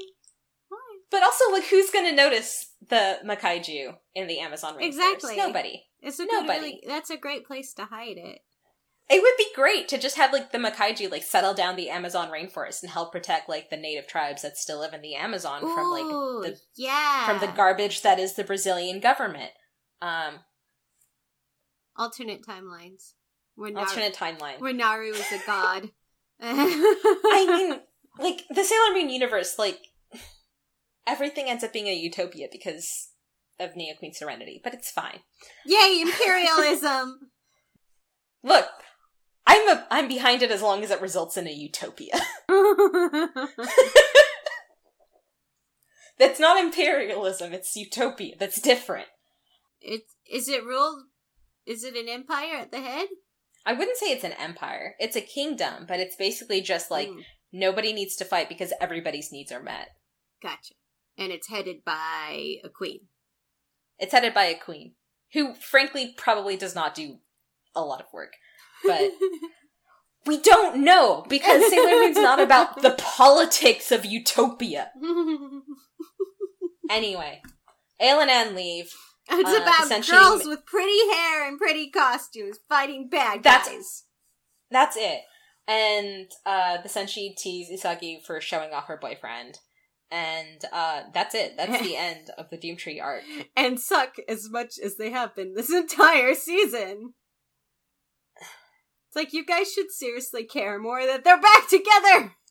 Why? But also, like, who's going to notice the Makaiju in the Amazon rainforest? Exactly. Nobody. It's a Nobody. really, that's a great place to hide it. It would be great to just have like the Makaiju like settle down the Amazon rainforest and help protect like the native tribes that still live in the Amazon from like the yeah, from the garbage that is the Brazilian government. Um, alternate timelines. Naru, alternate timeline. where Naru is a god. (laughs) (laughs) I mean, like the Sailor Moon universe, like everything ends up being a utopia because of Neo Queen Serenity, but it's fine. yay (laughs) imperialism! Look, I'm a, I'm behind it as long as it results in a utopia. That's not imperialism; it's utopia. That's different. it's is it ruled? Is it an empire at the head? I wouldn't say it's an empire. It's a kingdom, but it's basically just like Mm, nobody needs to fight because everybody's needs are met. gotcha. And it's headed by a queen. It's headed by a queen who, frankly, probably does not do a lot of work. But (laughs) we don't know because (laughs) Sailor Moon's not about the politics of utopia. (laughs) Anyway, Ale and An leave. It's Uh, about girls with pretty hair and pretty costumes fighting bad That's- guys. That's it. And uh, the Senshi tease Usagi for showing off her boyfriend. And uh, that's it. That's the (laughs) end of the Doom Tree arc. and suck as much as they have been this (laughs) entire season. It's like you guys should seriously care more that they're back together. (laughs)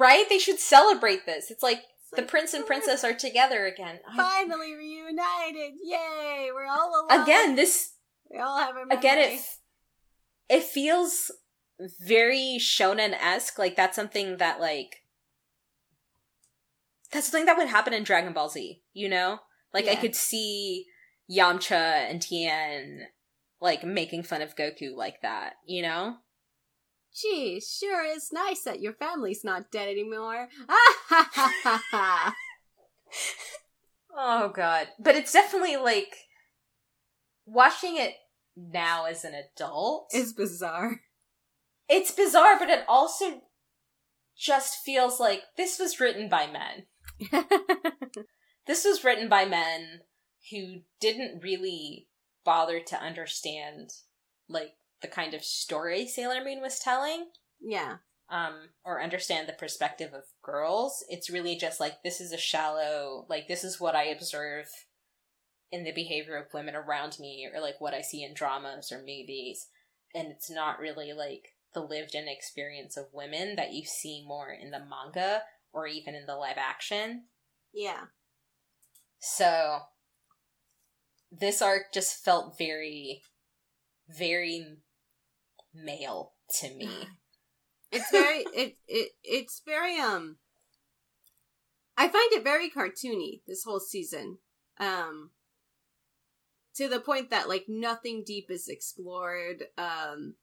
Right? They should celebrate this. It's like the like, prince and princess are together again. Oh, finally reunited. Yay! We're all alive. Again, this we all have a again it it feels very shonen esque. Like that's something that like that's something that would happen in Dragon Ball Z. You know, like I could see Yamcha and Tien like making fun of Goku like that. You know, Gee, sure is nice that your family's not dead anymore. Ah ha ha ha ha. Oh god. But it's definitely like watching it now as an adult. It's bizarre. it's bizarre, but it also just feels like this was written by men. (laughs) This was written by men who didn't really bother to understand like the kind of story Sailor Moon was telling. yeah. um or understand the perspective of girls it's really just like this is a shallow like this is what i observe in the behavior of women around me or like what i see in dramas or movies and it's not really like the lived in experience of women that you see more in the manga or even in the live action Yeah. so this arc just felt very very male to me (sighs) It's very it it it's very um I find it very cartoony this whole season. Um to the point that like nothing deep is explored. Um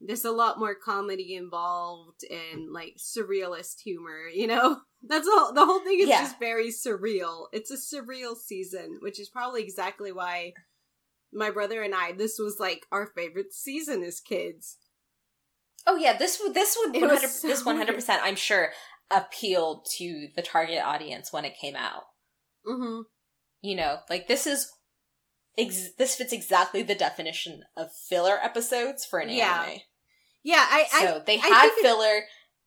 there's a lot more comedy involved and like surrealist humor, you know? (laughs) That's all the whole thing is Yeah. just very surreal. It's a surreal season, which is probably exactly why my brother and I this was like our favorite season as kids. Oh yeah, this would this would It 100 was so this one hundred percent I'm sure appealed to the target audience when it came out. Mhm. You know, like this is ex- this fits exactly the definition of filler episodes for an Yeah. anime. Yeah, I I So they I had think it- filler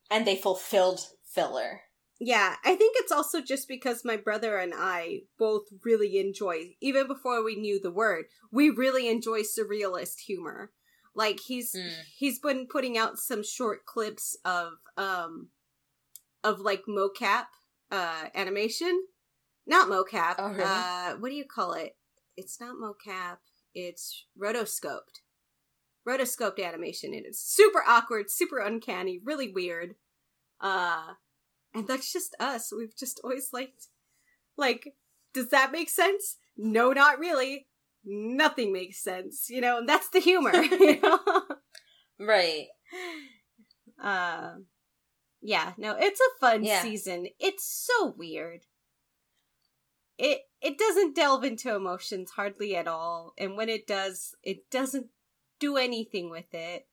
and they fulfilled filler. Yeah, I think it's also just because my brother and I both really enjoy, even before we knew the word, we really enjoy surrealist humor. Like he's Mm. he's been putting out some short clips of um of like mocap uh animation. not mocap. Oh, really? Uh, what do you call it? It's not mocap. It's rotoscoped. Rotoscoped animation. And it's super awkward, super uncanny, really weird. Uh, and that's just us. We've just always liked, like, does that make sense? No, not really. Nothing makes sense, you know, and that's the humor, (laughs) you know? Right. Uh, yeah, no, it's a fun Yeah. season. It's so weird. It it doesn't delve into emotions hardly at all, and when it does, it doesn't do anything with it.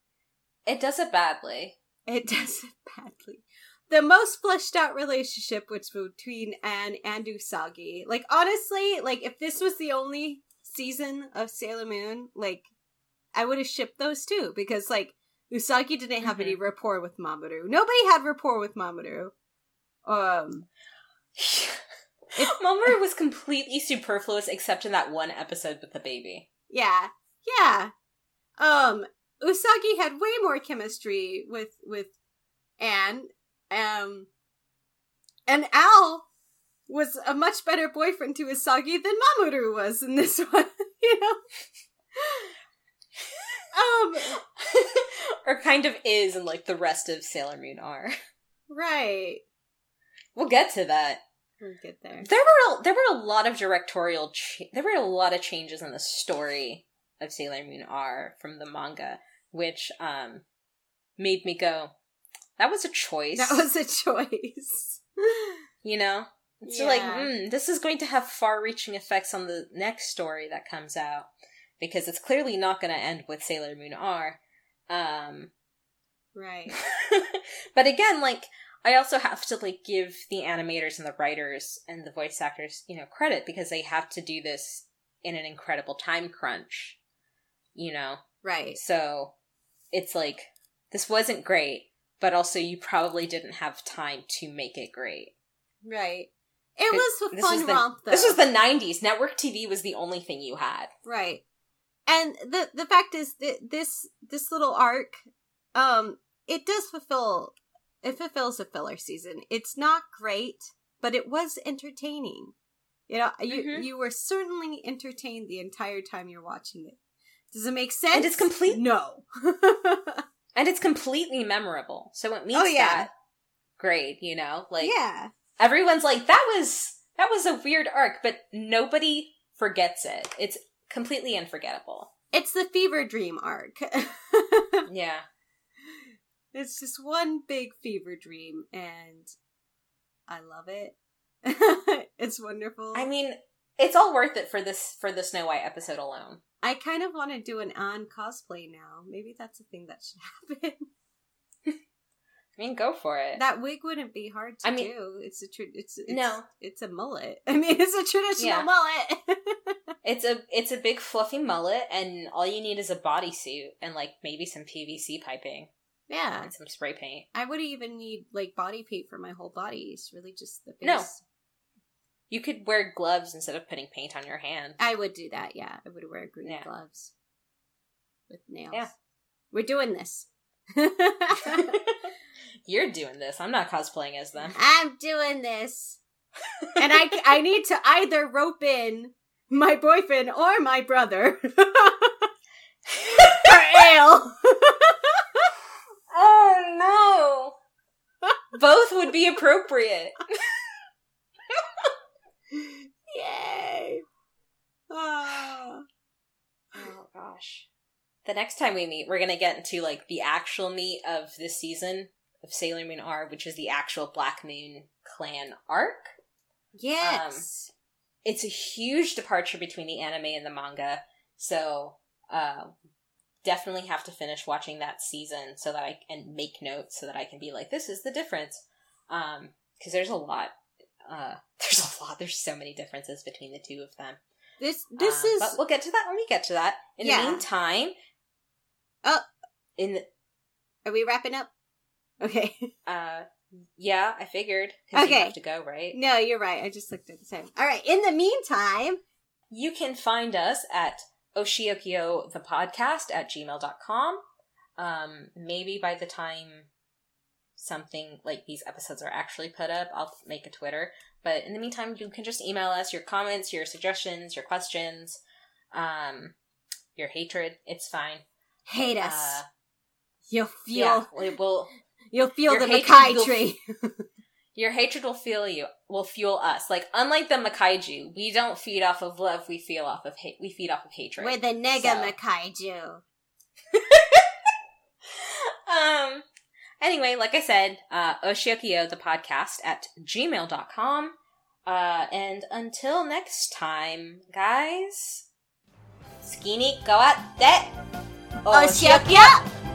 It does it badly. It (laughs) does it badly. The most fleshed out relationship was between An and Usagi. Like honestly, like if this was the only season of Sailor Moon, like I would have shipped those two because like Usagi didn't have any rapport with Mamoru. Nobody had rapport with Mamoru. Um, (laughs) Mamoru (laughs) was completely superfluous except in that one episode with the baby. yeah, yeah. Um, Usagi had way more chemistry with with An. Um, and Al was a much better boyfriend to Usagi than Mamoru was in this (laughs) one. you know. Um, or kind of is and like the rest of Sailor Moon are. right. We'll get to that. We'll get there. There were a, there were a lot of directorial ch- there were a lot of changes in the story of Sailor Moon R from the manga, which um made me go, that was a choice. That was a choice. you know. So like, mm, this is going to have far-reaching effects on the next story that comes out because it's clearly not going to end with Sailor Moon R. Um, right. (laughs) but again, like I also have to like give the animators and the writers and the voice actors, you know, credit because they have to do this in an incredible time crunch. You know, Right. so it's like this wasn't great, but also you probably didn't have time to make it great. Right. It was a This fun was the- romp, though. This was the '90s. Network TV was the only thing you had. right. And the the fact is that this this little arc, um, it does fulfill it fulfills a filler season. It's not great, but it was entertaining. You know, you Mhm. you were certainly entertained the entire time you're watching it. Does it make sense? And it's complete- No. (laughs) and it's completely memorable. So it means Oh, yeah. that great, you know, like yeah. everyone's like that was that was a weird arc, but nobody forgets it. It's completely unforgettable. It's the fever dream arc. (laughs) Yeah. It's just one big fever dream, and I love it. (laughs) it's wonderful. I mean, it's all worth it for this for the Snow White episode alone. I kind of want to do an on cosplay now. Maybe that's a thing that should (laughs) happen. I mean, go for it. that wig wouldn't be hard to I mean- do. It's a tra- it's, it's No. it's a mullet. (laughs) I mean, it's a traditional Yeah. mullet. (laughs) It's a it's a big fluffy mullet, and all you need is a bodysuit and like maybe some PVC piping yeah, and some spray paint. I wouldn't even need like body paint for my whole body. It's really just the face. No. You could wear gloves instead of putting paint on your hand. I would do that. Yeah, I would wear green Yeah. gloves with nails. Yeah. We're doing this. (laughs) You're doing this. I'm not cosplaying as them. I'm doing this. (laughs) and I, I need to either rope in my boyfriend or my brother (laughs) for ale. oh no! Both would be appropriate. Yay! Ah. Oh gosh. The next time we meet, we're gonna get into like the actual meat of this season of Sailor Moon R, which is the actual Black Moon clan arc. Yes. It's a huge departure between the anime and the manga, so uh definitely have to finish watching that season so that I and make notes so that I can be like, this is the difference. Um, because there's a lot. Uh, (laughs) there's a lot. There's so many differences between the two of them. this this Uh, is But we'll get to that when we get to that. In Yeah. the meantime, Oh. in the, Are we wrapping up? Okay. (laughs) uh, yeah, I figured Okay. you have to go, right? no, you're right. I just looked at the time. All right. In the meantime, You can find us at Oshiokyo the podcast at gmail.com. Um, maybe by the time something like these episodes are actually put up, I'll make a Twitter. But in the meantime, you can just email us your comments, your suggestions, your questions, um, your hatred. It's fine. Hate us. Uh, you'll feel. (laughs) yeah, will. You'll feel the will- tree. (laughs) Your hatred will fuel you. Will fuel us. Like unlike the Makaiju, we don't feed off of love. We feel off of hate. We feed off of hatred. We're the nega So- Makaiju. (laughs) um anyway like i said uh Oshiokyo the podcast at gmail.com uh and until next time guys skinny go out there Oshiokyo!